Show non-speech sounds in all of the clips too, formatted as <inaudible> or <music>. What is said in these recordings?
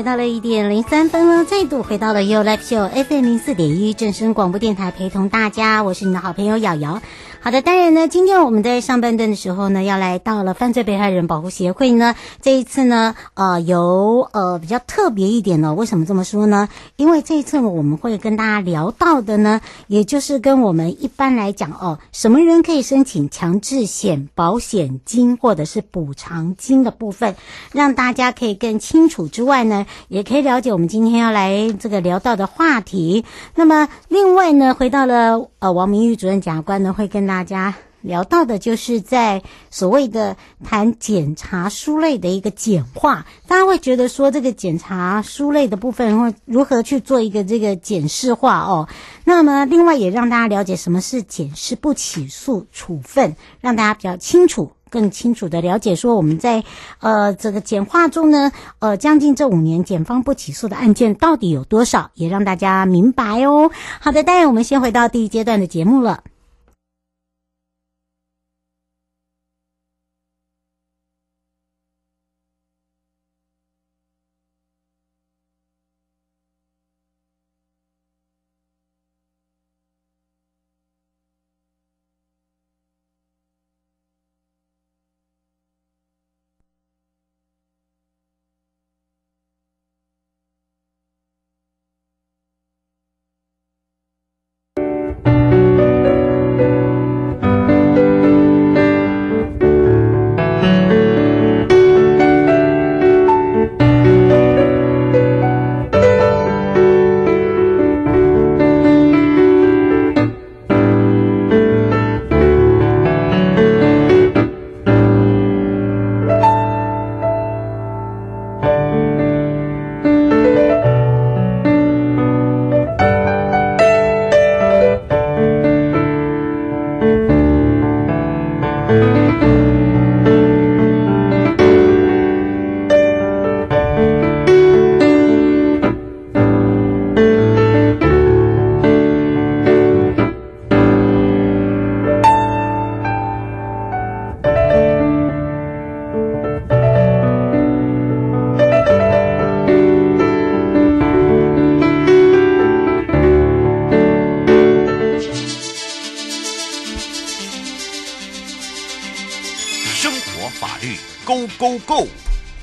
来到了一点零三分了，再度回到了 You Like Show FM 零四点一正声广播电台，陪同大家，我是你的好朋友瑶瑶。好的，当然呢，今天我们在上半段的时候呢，要来到了犯罪被害人保护协会呢。这一次呢，呃，有呃比较特别一点呢。为什么这么说呢？因为这一次我们会跟大家聊到的呢，也就是跟我们一般来讲哦，什么人可以申请强制险保险金或者是补偿金的部分，让大家可以更清楚之外呢，也可以了解我们今天要来这个聊到的话题。那么另外呢，回到了呃王明玉主任检察官呢，会跟大家聊到的就是在所谓的谈检查书类的一个简化，大家会觉得说这个检查书类的部分会如何去做一个这个检视化哦。那么另外也让大家了解什么是检视不起诉处分，让大家比较清楚、更清楚的了解说我们在呃这个简化中呢，呃将近这五年检方不起诉的案件到底有多少，也让大家明白哦。好的，当然我们先回到第一阶段的节目了。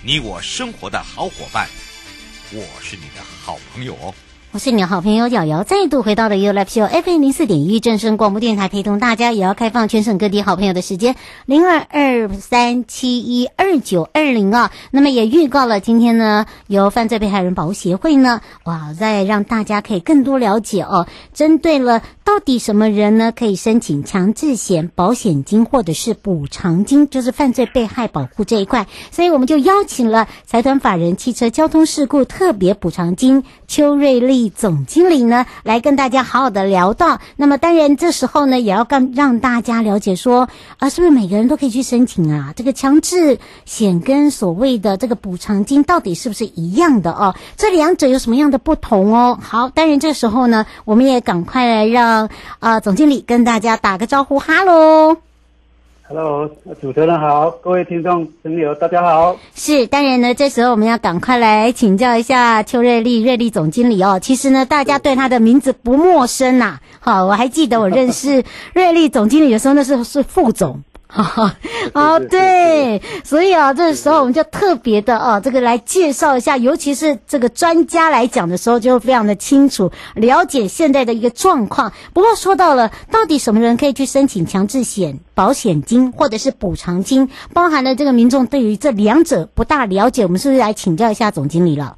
你我生活的好伙伴，我是你的好朋友哦。我是你的好朋友瑶瑶，再度回到了 U Live Show FM 零四点一正声广播电台，陪同大家，也要开放全省各地好朋友的时间零二二三七一二九二零啊。那么也预告了今天呢，由犯罪被害人保护协会呢，哇，再让大家可以更多了解哦，针对了到底什么人呢可以申请强制险保险金或者是补偿金，就是犯罪被害保护这一块，所以我们就邀请了财团法人汽车交通事故特别补偿金邱瑞丽。总经理呢，来跟大家好好的聊到。那么当然这时候呢，也要让让大家了解说啊，是不是每个人都可以去申请啊？这个强制险跟所谓的这个补偿金到底是不是一样的哦？这两者有什么样的不同哦？好，当然这时候呢，我们也赶快来让啊总经理跟大家打个招呼，哈喽。Hello，主持人好，各位听众朋友大家好。是，当然呢，这时候我们要赶快来请教一下邱瑞丽瑞丽总经理哦。其实呢，大家对他的名字不陌生呐、啊。好，我还记得我认识 <laughs> 瑞丽总经理的时候，那是是副总。<laughs> 哦，对，所以啊，这个时候我们就特别的啊，这个来介绍一下，尤其是。这个专家来讲的时候，就非常的清楚了解现在的一个状况。不过说到了，到底什么人可以去申请强制险保险金或者是。补偿金，包含了这个民众对于这两者不大了解，我们是。不是。来请教一下总经理了？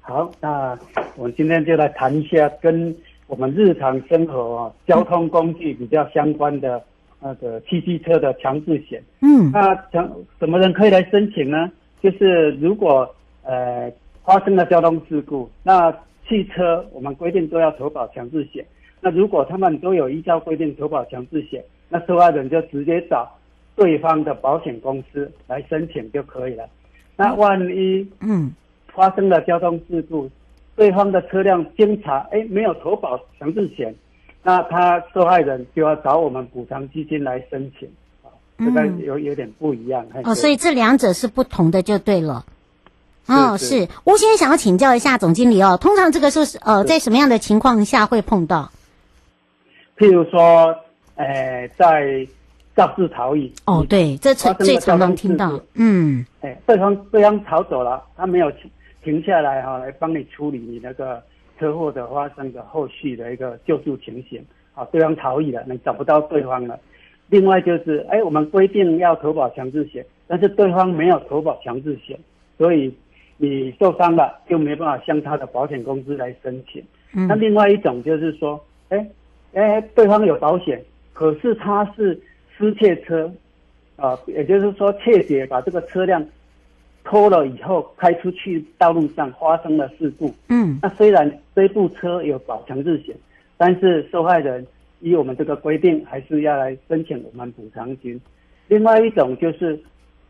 好，那我们今天就来谈一下跟我们日常生活啊交通工具比较相关的。那个汽机车的强制险，嗯，那强什么人可以来申请呢？就是如果呃发生了交通事故，那汽车我们规定都要投保强制险。那如果他们都有依照规定投保强制险，那受害人就直接找对方的保险公司来申请就可以了。那万一嗯发生了交通事故，对方的车辆经查，哎没有投保强制险。那他受害人就要找我们补偿基金来申请，啊，这个有有点不一样。哦，所以这两者是不同的，就对了。哦，是。吴先生想要请教一下总经理哦，通常这个是呃，在什么样的情况下会碰到？譬如说，呃，在肇事逃逸。哦，对，这最最常常听到。嗯。哎，对方对方逃走了，他没有停下来哈，来帮你处理你那个。车祸的发生的后续的一个救助情形，啊，对方逃逸了，你找不到对方了。另外就是，哎，我们规定要投保强制险，但是对方没有投保强制险，所以你受伤了就没办法向他的保险公司来申请。嗯。那另外一种就是说，哎，哎，对方有保险，可是他是失窃车，啊，也就是说窃贼把这个车辆。偷了以后开出去道路上发生了事故，嗯，那虽然这部车有保强制险，但是受害人依我们这个规定还是要来申请我们补偿金。另外一种就是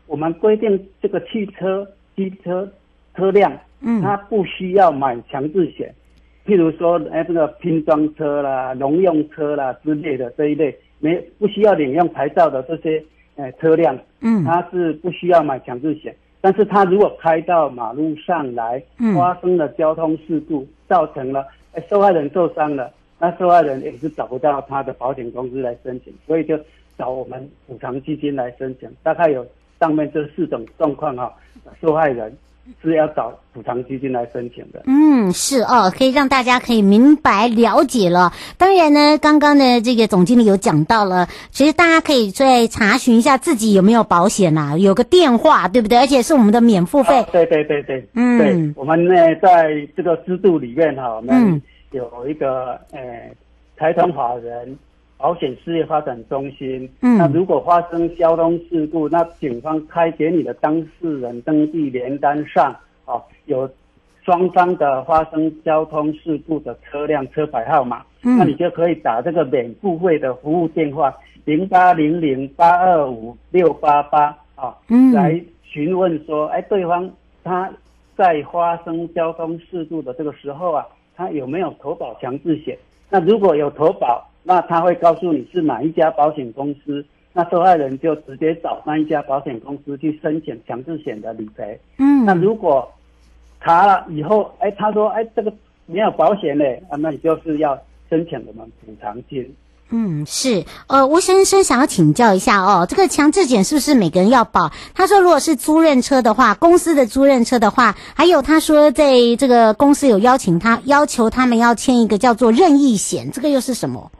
我们规定这个汽车、机车车辆，嗯，它不需要买强制险，譬如说哎这个拼装车啦、农用车啦之类的这一类没不需要领用牌照的这些呃车辆，嗯，它是不需要买强制险。但是他如果开到马路上来，发生了交通事故，嗯、造成了受害人受伤了，那受害人也是找不到他的保险公司来申请，所以就找我们补偿基金来申请。大概有上面这四种状况哈，受害人。是要找补偿基金来申请的。嗯，是哦，可以让大家可以明白了解了。当然呢，刚刚呢这个总经理有讲到了，其实大家可以再查询一下自己有没有保险呐、啊，有个电话，对不对？而且是我们的免付费。啊、对对对对，嗯，对，我们呢在这个制度里面哈，我们有一个呃财团法人。保险事业发展中心。嗯，那如果发生交通事故，那警方开给你的当事人登记联单上，哦，有双方的发生交通事故的车辆车牌号码，嗯，那你就可以打这个免付费的服务电话零八零零八二五六八八啊，嗯，来询问说，哎，对方他在发生交通事故的这个时候啊，他有没有投保强制险？那如果有投保，那他会告诉你是哪一家保险公司，那受害人就直接找那一家保险公司去申请强制险的理赔。嗯，那如果查了以后，哎，他说，哎，这个没有保险嘞，啊，那你就是要申请我们补偿金。嗯，是，呃，吴先生想要请教一下哦，这个强制险是不是每个人要保？他说，如果是租赁车的话，公司的租赁车的话，还有他说，在这个公司有邀请他，要求他们要签一个叫做任意险，这个又是什么？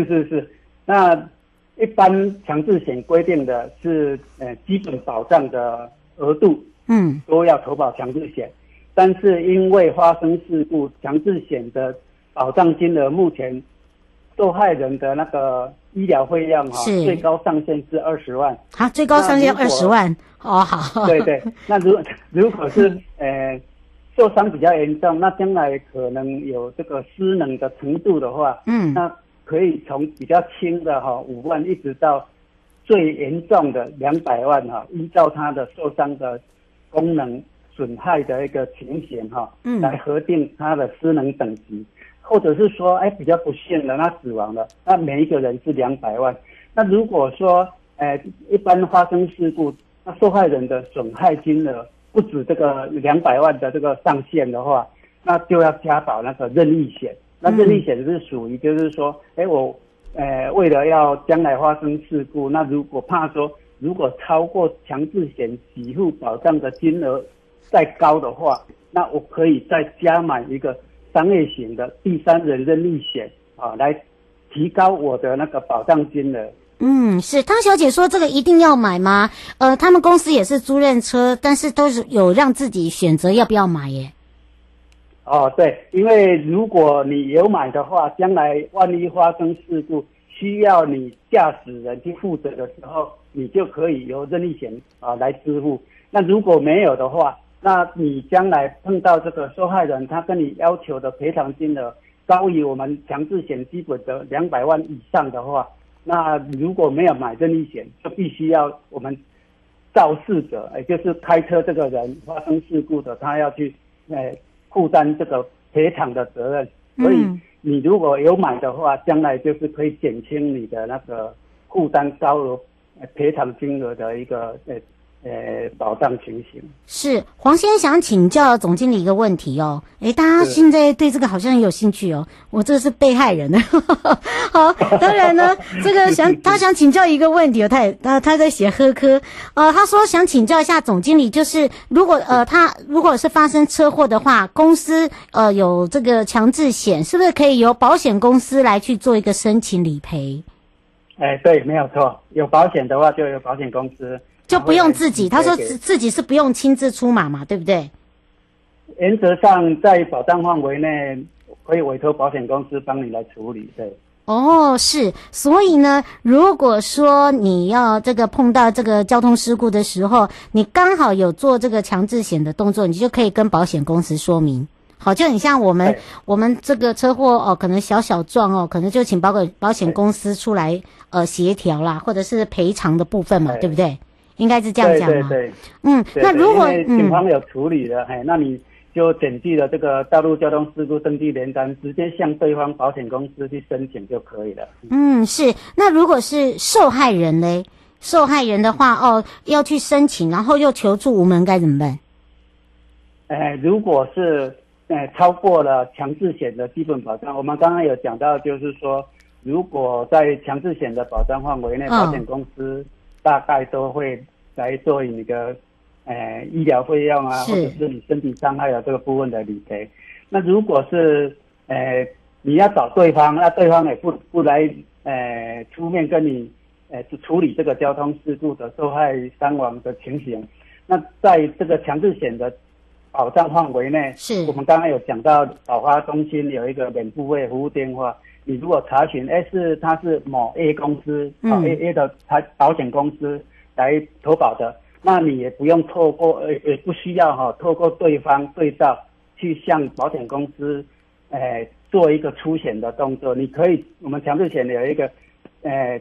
哦，是是是，那一般强制险规定的是，呃，基本保障的额度，嗯，都要投保强制险，但是因为发生事故，强制险的保障金额目前。受害人的那个医疗费用哈，最高上限是二十万。好，最高上限二十万。哦，好。对对，<laughs> 那如如果是呃受伤比较严重，那将来可能有这个失能的程度的话，嗯，那可以从比较轻的哈五万，一直到最严重的两百万哈，依照他的受伤的功能损害的一个情形哈，嗯，来核定他的失能等级。或者是说，哎，比较不幸的，那死亡了，那每一个人是两百万。那如果说，呃，一般发生事故，那受害人的损害金额不止这个两百万的这个上限的话，那就要加保那个任意险。那任意险是属于就是说，哎、嗯，我，呃，为了要将来发生事故，那如果怕说如果超过强制险给付保障的金额再高的话，那我可以再加买一个商业型的第三人任意险啊，来提高我的那个保障金额。嗯，是汤小姐说这个一定要买吗？呃，他们公司也是租赁车，但是都是有让自己选择要不要买耶。哦，对，因为如果你有买的话，将来万一发生事故需要你驾驶人去负责的时候，你就可以由任意险啊来支付。那如果没有的话，那你将来碰到这个受害人，他跟你要求的赔偿金额高于我们强制险基本的两百万以上的话。那如果没有买任意险，就必须要我们肇事者，也就是开车这个人发生事故的，他要去呃负担这个赔偿的责任。所以你如果有买的话，将来就是可以减轻你的那个负担高额赔偿金额的一个呃。呃，保障情形是黄先生想请教总经理一个问题哦。哎，大家现在对这个好像很有兴趣哦。我这是被害人呢。<laughs> 好，当然呢，<laughs> 这个想 <laughs> 他想请教一个问题哦。他也他他在写呵科呃，他说想请教一下总经理，就是如果呃他如果是发生车祸的话，公司呃有这个强制险，是不是可以由保险公司来去做一个申请理赔？哎，对，没有错，有保险的话就有保险公司。就不用自己，他说自自己是不用亲自出马嘛，对不对？原则上，在保障范围内，可以委托保险公司帮你来处理。对。哦，是，所以呢，如果说你要这个碰到这个交通事故的时候，你刚好有做这个强制险的动作，你就可以跟保险公司说明。好，就很像我们我们这个车祸哦，可能小小撞哦，可能就请保险保险公司出来呃协调啦，或者是赔偿的部分嘛，对不对？应该是这样讲嘛？对对对，嗯，对对那如果警方有处理的，嘿、嗯，那你就检具了这个道路交通事故登记联单，直接向对方保险公司去申请就可以了。嗯，是。那如果是受害人嘞？受害人的话，哦，要去申请，然后又求助无门，该怎么办？哎，如果是呃超过了强制险的基本保障，我们刚刚有讲到，就是说，如果在强制险的保障范围内，保险公司、哦。大概都会来做你的，呃，医疗费用啊，或者是你身体伤害的这个部分的理赔。那如果是，呃，你要找对方，那对方也不不来，呃，出面跟你，呃，处理这个交通事故的受害伤亡的情形。那在这个强制险的保障范围内，是我们刚刚有讲到，保发中心有一个免付费服务电话。你如果查询，哎，是他是某 A 公司，啊 A A 的财保险公司来投保的，那你也不用透过，呃，也不需要哈，透过对方对照去向保险公司，呃，做一个出险的动作。你可以，我们强制险有一个，呃，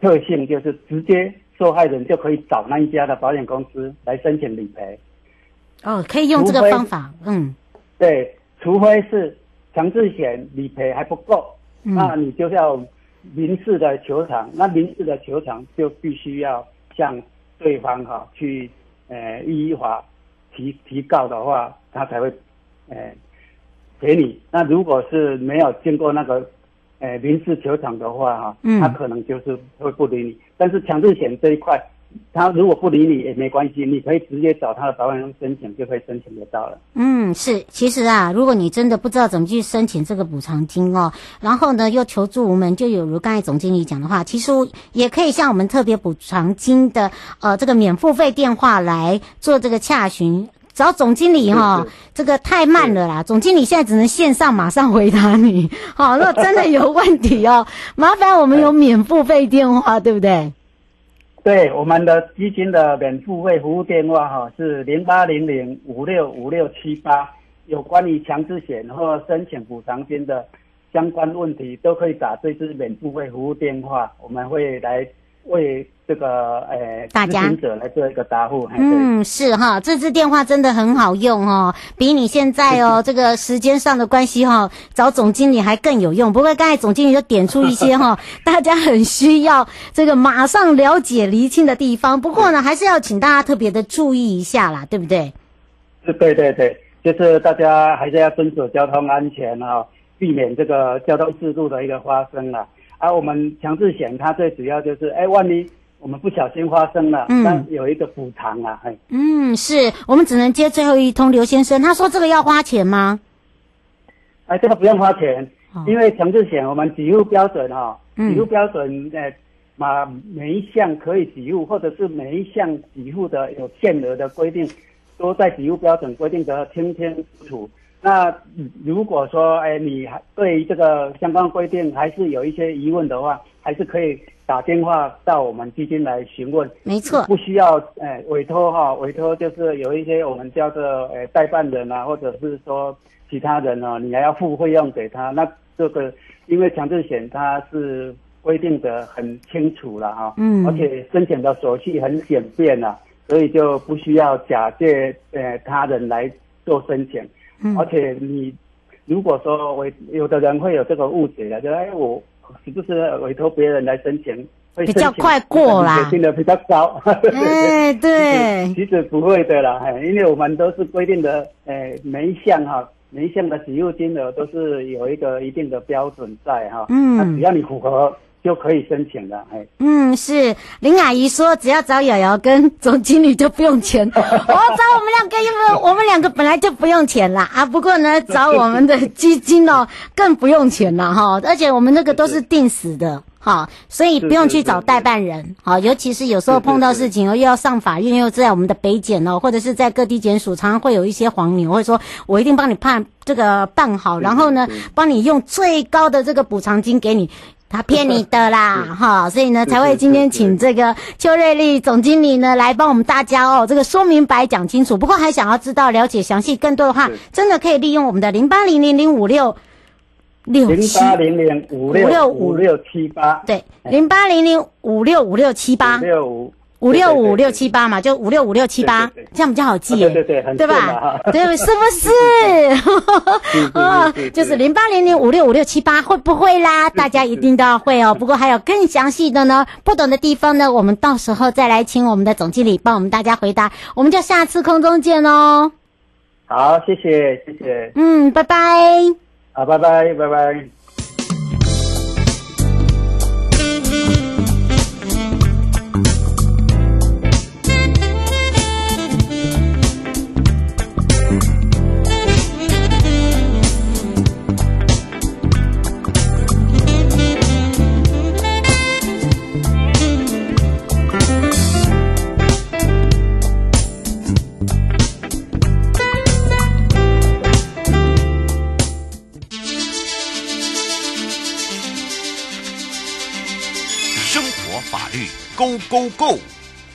特性就是直接受害人就可以找那一家的保险公司来申请理赔。哦，可以用这个方法，嗯，对，除非是强制险理赔还不够。嗯、那你就要民事的球场，那民事的球场就必须要向对方哈去呃依法提提告的话，他才会呃给你。那如果是没有经过那个呃民事球场的话哈，他可能就是会不理你。但是强制险这一块。他如果不理你也没关系，你可以直接找他的保险公司申请，就可以申请得到了。嗯，是，其实啊，如果你真的不知道怎么去申请这个补偿金哦，然后呢又求助无门，就有如刚才总经理讲的话，其实也可以向我们特别补偿金的呃这个免付费电话来做这个洽询，找总经理哈、哦，这个太慢了啦，<laughs> 总经理现在只能线上马上回答你。好，如果真的有问题哦，麻烦我们有免付费电话，对不对？对，我们的基金的免付费服务电话哈是零八零零五六五六七八，有关于强制险或申请补偿金的相关问题，都可以打这支免付费服务电话，我们会来为这个呃，大家者来做一个答复。嗯，是哈，这支电话真的很好用哦，比你现在哦 <laughs> 这个时间上的关系哈，找总经理还更有用。不过刚才总经理就点出一些哈，<laughs> 大家很需要这个马上了解厘清的地方。不过呢，还是要请大家特别的注意一下啦，对不对？是，对对对，就是大家还是要遵守交通安全啊，避免这个交通事故的一个发生了。而、啊、我们强制险它最主要就是，哎，万一我们不小心发生了，嗯，那有一个补偿啊，哎，嗯，是我们只能接最后一通。刘先生他说这个要花钱吗？哎，这个不用花钱，哦、因为强制险我们给付标准哈、哦，给付标准呃，把每一项可以给付或者是每一项给付的有限额的规定，都在给付标准规定的清清楚楚。那如果说，哎，你还对于这个相关规定还是有一些疑问的话，还是可以打电话到我们基金来询问。没错，不需要，哎，委托哈，委托就是有一些我们叫做，哎，代办人啊，或者是说其他人呢、啊，你还要付费用给他。那这个因为强制险它是规定的很清楚了哈，嗯，而且申请的手续很简便啊，所以就不需要假借，呃，他人来做申请。嗯、而且你如果说委有的人会有这个误解的，就哎我是不是委托别人来申请会比较快过啦？定的比较高。哎，对，<laughs> 其实不会的啦，因为我们都是规定的，哎，每一项哈，每一项的给付金额都是有一个一定的标准在哈。嗯，那只要你符合。就可以申请了，哎，嗯，是林阿姨说，只要找瑶瑶跟总经理就不用钱，我、<laughs> 哦、找我们两个，因为 <laughs> 我们两个本来就不用钱啦。啊。不过呢，找我们的基金哦，<laughs> 更不用钱了哈。而且我们那个都是定死的哈，所以不用去找代办人，好，尤其是有时候碰到事情哦，又要上法院，又在我们的北检哦，或者是在各地检署，常常会有一些黄牛，会说我一定帮你判这个办好，然后呢，帮你用最高的这个补偿金给你。他骗你的啦，<laughs> 哈，所以呢才会今天请这个邱瑞丽总经理呢来帮我们大家哦，这个说明白讲清楚。不过还想要知道了解详细更多的话，真的可以利用我们的零八零零零五六六七。零八零零五六五六七八，对，零八零零五六五六七八。六五。五六五六七八嘛，就五六五六七八，这样比较好记耶，对对对，对吧？对，是不是？<laughs> 啊，就是零八零零五六五六七八，会不会啦？大家一定都要会哦。不过还有更详细的呢，不懂的地方呢，我们到时候再来请我们的总经理帮我们大家回答。我们就下次空中见哦。好，谢谢，谢谢。嗯，拜拜。好，拜拜，拜拜。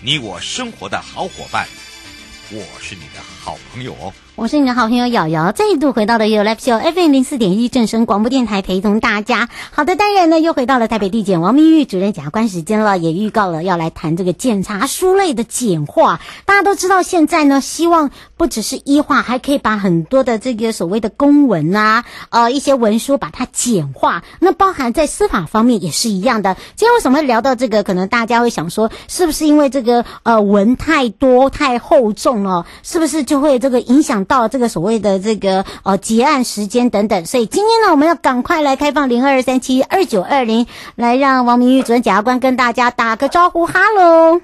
你我生活的好伙伴，我是你的好朋友哦。我是你的好朋友瑶瑶，再度回到了 You Live Show FM 零四点一正声广播电台，陪同大家。好的，当然呢，又回到了台北地检王明玉主任检察官时间了，也预告了要来谈这个检查书类的简化。大家都知道，现在呢，希望不只是医化，还可以把很多的这个所谓的公文啊，呃，一些文书把它简化。那包含在司法方面也是一样的。今天为什么聊到这个？可能大家会想说，是不是因为这个呃文太多太厚重了，是不是就会这个影响？到这个所谓的这个呃结案时间等等，所以今天呢，我们要赶快来开放零二三七二九二零，来让王明玉主任检察官跟大家打个招呼，哈喽，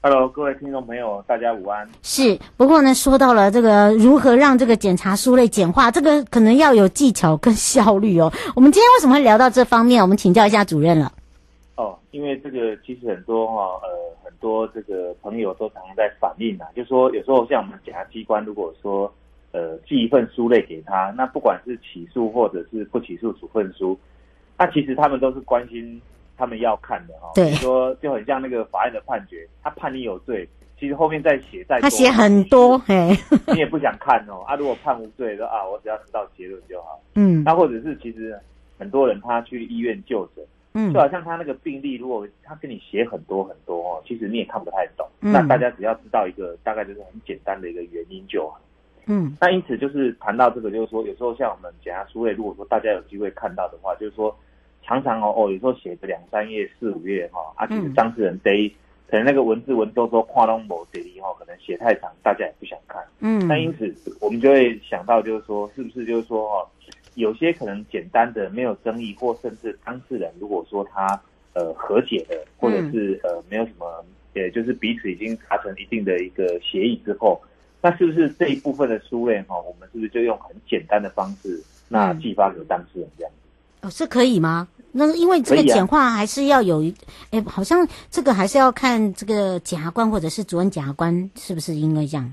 哈喽，各位听众朋友，大家午安。是，不过呢，说到了这个如何让这个检查书类简化，这个可能要有技巧跟效率哦。我们今天为什么会聊到这方面？我们请教一下主任了。哦，因为这个其实很多哈呃。很多这个朋友都常常在反映啊，就说有时候像我们检察机关，如果说呃寄一份书类给他，那不管是起诉或者是不起诉处分书，那其实他们都是关心他们要看的哈。对。说就很像那个法院的判决，他判你有罪，其实后面再写再多，他写很多，嘿，<laughs> 你也不想看哦。啊，如果判无罪，说啊，我只要知道结论就好。嗯。那或者是其实很多人他去医院就诊。嗯，就好像他那个病例，如果他跟你写很多很多哦，其实你也看不太懂。嗯，那大家只要知道一个大概就是很简单的一个原因就好。嗯，那因此就是谈到这个，就是说有时候像我们检查书类，如果说大家有机会看到的话，就是说常常哦哦，有时候写个两三页、四五页哈，啊，其实当事人得。可能那个文字文绉绉跨龙某这里哈，可能写太长，大家也不想看。嗯，那因此我们就会想到，就是说，是不是就是说哈，有些可能简单的没有争议，或甚至当事人如果说他呃和解的，或者是呃没有什么，也就是彼此已经达成一定的一个协议之后，那是不是这一部分的书类哈，我们是不是就用很简单的方式，那寄发给当事人这样子？哦，是可以吗？那因为这个简化还是要有，哎、啊，好像这个还是要看这个检察官或者是主任检察官是不是因为这样？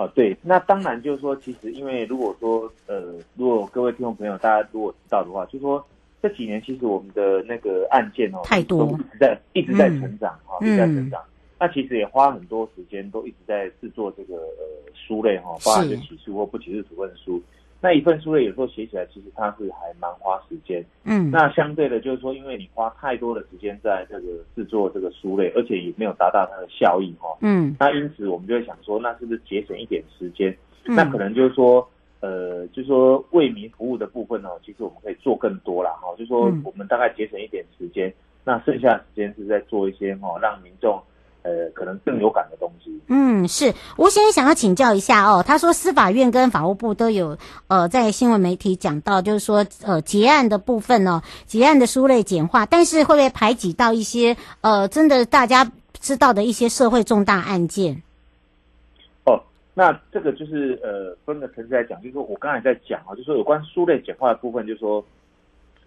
哦，对，那当然就是说，其实因为如果说呃，如果各位听众朋友大家如果知道的话，就是说这几年其实我们的那个案件哦，太多，一直在一直在成长哈，一直在成长。那其实也花很多时间，都一直在制作这个呃书类哈，包含就起诉或不起诉处分书。那一份书类有时候写起来，其实它是还蛮花时间。嗯，那相对的，就是说，因为你花太多的时间在这个制作这个书类，而且也没有达到它的效益哈。嗯，那因此我们就会想说，那是不是节省一点时间？嗯，那可能就是说，呃，就是说为民服务的部分呢，其实我们可以做更多啦哈。就是说我们大概节省一点时间，那剩下的时间是在做一些哈，让民众。呃，可能更有感的东西。嗯，是，吴先生想要请教一下哦。他说，司法院跟法务部都有呃，在新闻媒体讲到，就是说呃，结案的部分呢、哦，结案的书类简化，但是会不会排挤到一些呃，真的大家知道的一些社会重大案件？哦，那这个就是呃，分个层次来讲，就是说我刚才在讲啊，就是说有关书类简化的部分，就是说。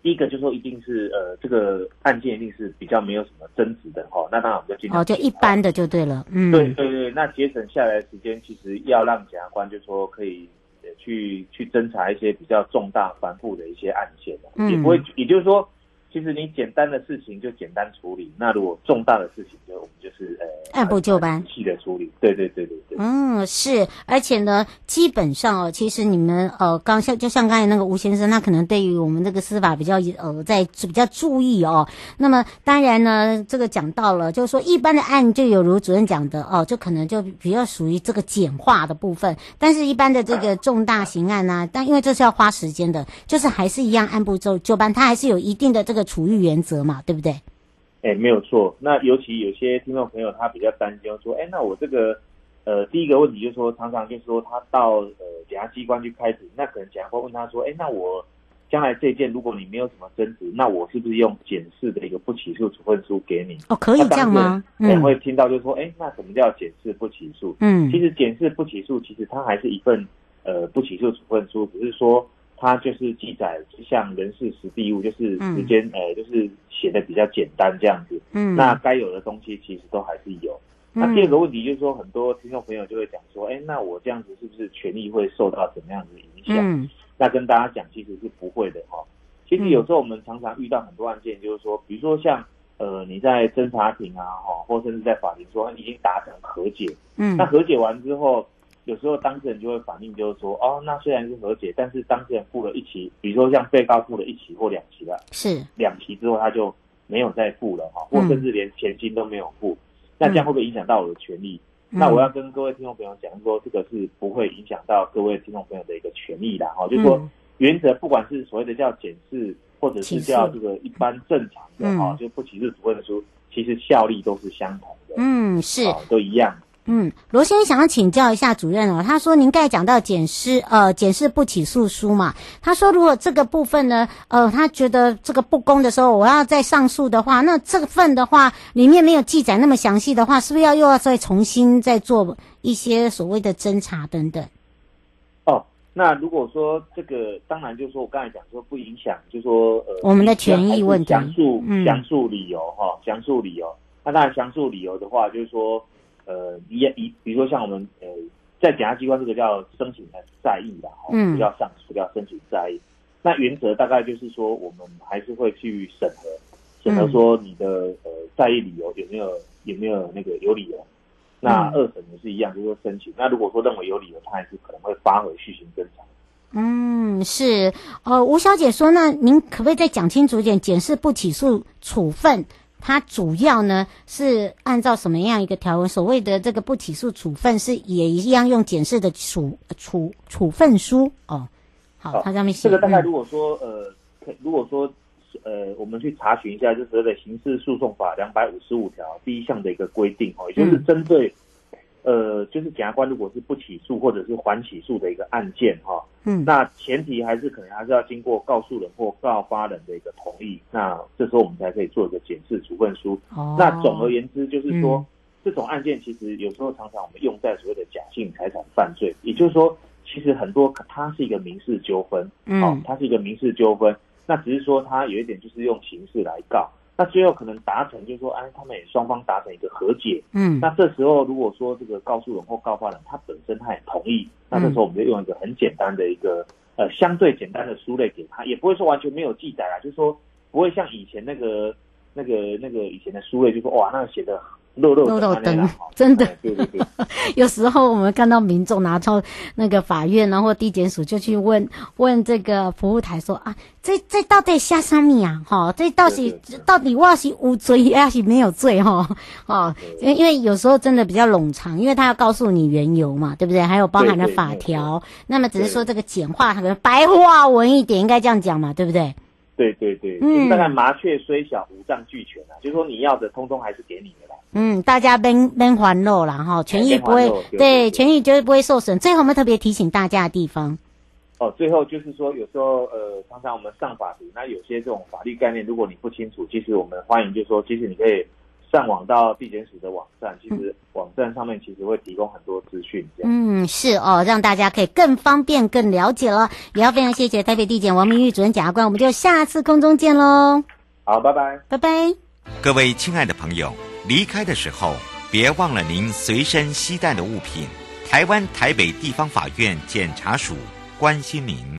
第一个就是说，一定是呃，这个案件一定是比较没有什么争执的哈、哦。那当然我们就尽量哦，就一般的就对了。嗯，对对对。那节省下来的时间，其实要让检察官就说可以去去侦查一些比较重大繁复的一些案件，嗯，也不会，也就是说。其实你简单的事情就简单处理，那如果重大的事情就我们就是呃按部就班细的处理。对对对对对。嗯，是，而且呢，基本上哦，其实你们呃刚像就像刚才那个吴先生，他可能对于我们这个司法比较呃在比较注意哦。那么当然呢，这个讲到了，就是说一般的案就有如主任讲的哦，就可能就比较属于这个简化的部分。但是一般的这个重大刑案呢、啊，但因为这是要花时间的，就是还是一样按部就就班，它还是有一定的这个。处遇原则嘛，对不对？哎、欸，没有错。那尤其有些听众朋友他比较担心，说，哎、欸，那我这个，呃，第一个问题就是说，常常就是说他到呃检察机关去开庭，那可能检察官问他说，哎、欸，那我将来这件如果你没有什么争执，那我是不是用检视的一个不起诉处分书给你？哦，可以这样吗？嗯，会听到就是说，哎、欸，那什么叫检视不起诉？嗯，其实检视不起诉，其实它还是一份呃不起诉处分书，只是说。它就是记载像人事时地物，就是时间，呃、就是写的比较简单这样子。嗯，那该有的东西其实都还是有。嗯、那第二个问题就是说，很多听众朋友就会讲说，哎、欸，那我这样子是不是权益会受到怎么样的影响？嗯，那跟大家讲，其实是不会的哈。其实有时候我们常常遇到很多案件，就是说，比如说像呃你在侦查庭啊，哈，或甚至在法庭说你已经达成和解，嗯，那和解完之后。有时候当事人就会反映，就是说，哦，那虽然是和解，但是当事人付了一期，比如说像被告付了一期或两期了，是。两期之后他就没有再付了哈，或甚至连钱金都没有付，嗯、那这样会不会影响到我的权利？嗯、那我要跟各位听众朋友讲说，这个是不会影响到各位听众朋友的一个权利的哈，就是说原则不管是所谓的叫检视，或者是叫这个一般正常的哈，就不歧视处分书，其实效力都是相同的，嗯，是。都一样。嗯，罗先生想要请教一下主任哦。他说您刚才讲到检视呃检视不起诉书嘛，他说如果这个部分呢，呃，他觉得这个不公的时候，我要再上诉的话，那这份的话里面没有记载那么详细的话，是不是要又要再重新再做一些所谓的侦查等等？哦，那如果说这个，当然就是说我刚才讲说不影响，就是说呃我们的权益问题，详述详述理由哈，详述理由。那当然详述理由的话，就是说。呃，一一，比如说像我们呃，在检察机关这个叫申请的再议的哈，不叫上诉，叫申请在意。那原则大概就是说，我们还是会去审核，审核说你的呃在意理由有没有有没有那个有理由。那二审也是一样，就是说申请。那如果说认为有理由，他还是可能会发回续行侦查。嗯，是。呃，吴小姐说那，您可不可以再讲清楚一点？检视不起诉处分，它主要呢是按照什么样一个条文？所谓的这个不起诉处分，是也一样用检视的处处处分书哦。好，它上面写。这个大概如果说、嗯、呃，如果说呃，我们去查询一下，就是的刑事诉讼法两百五十五条第一项的一个规定哦，也就是针对。嗯呃，就是检察官如果是不起诉或者是缓起诉的一个案件哈，嗯，那前提还是可能还是要经过告诉人或告发人的一个同意，那这时候我们才可以做一个检视处分书。哦，那总而言之就是说，嗯、这种案件其实有时候常常我们用在所谓的假性财产犯罪，也就是说，其实很多它是一个民事纠纷，嗯，哦，它是一个民事纠纷，那只是说它有一点就是用刑事来告。那最后可能达成，就是说，哎，他们也双方达成一个和解。嗯，那这时候如果说这个告诉人或告发人他本身他也同意，那这时候我们就用一个很简单的一个呃相对简单的书类给他，也不会说完全没有记载啦，就是说不会像以前那个那个那个以前的书类，就是说哇，那个写的。漏漏灯，<laughs> 真的，对对对。<laughs> 有时候我们看到民众拿到那个法院，然后地检署就去问问这个服务台说啊，这这到底下什么啊？哈，这到底到底我是无罪还是没有罪？哈，<laughs> 哦，因因为有时候真的比较冗长，因为他要告诉你缘由嘛，对不对？还有包含了法条，那么只是说这个简化，可能白话文一点，应该这样讲嘛，对不对？对对对，嗯，大概麻雀虽小，五脏俱全啊，就是说你要的，通通还是给你的啦。嗯，大家边边还漏了哈，权益不会对权益绝对不会受损。最后我们特别提醒大家的地方，哦，最后就是说，有时候呃，常常我们上法庭，那有些这种法律概念，如果你不清楚，其实我们欢迎就是说，其实你可以上网到地检署的网站，其实网站上面其实会提供很多资讯。嗯，是哦，让大家可以更方便、更了解了。也要非常谢谢台北地检王明玉主任检察官，我们就下次空中见喽。好，拜拜，拜拜，各位亲爱的朋友。离开的时候，别忘了您随身携带的物品。台湾台北地方法院检察署关心您。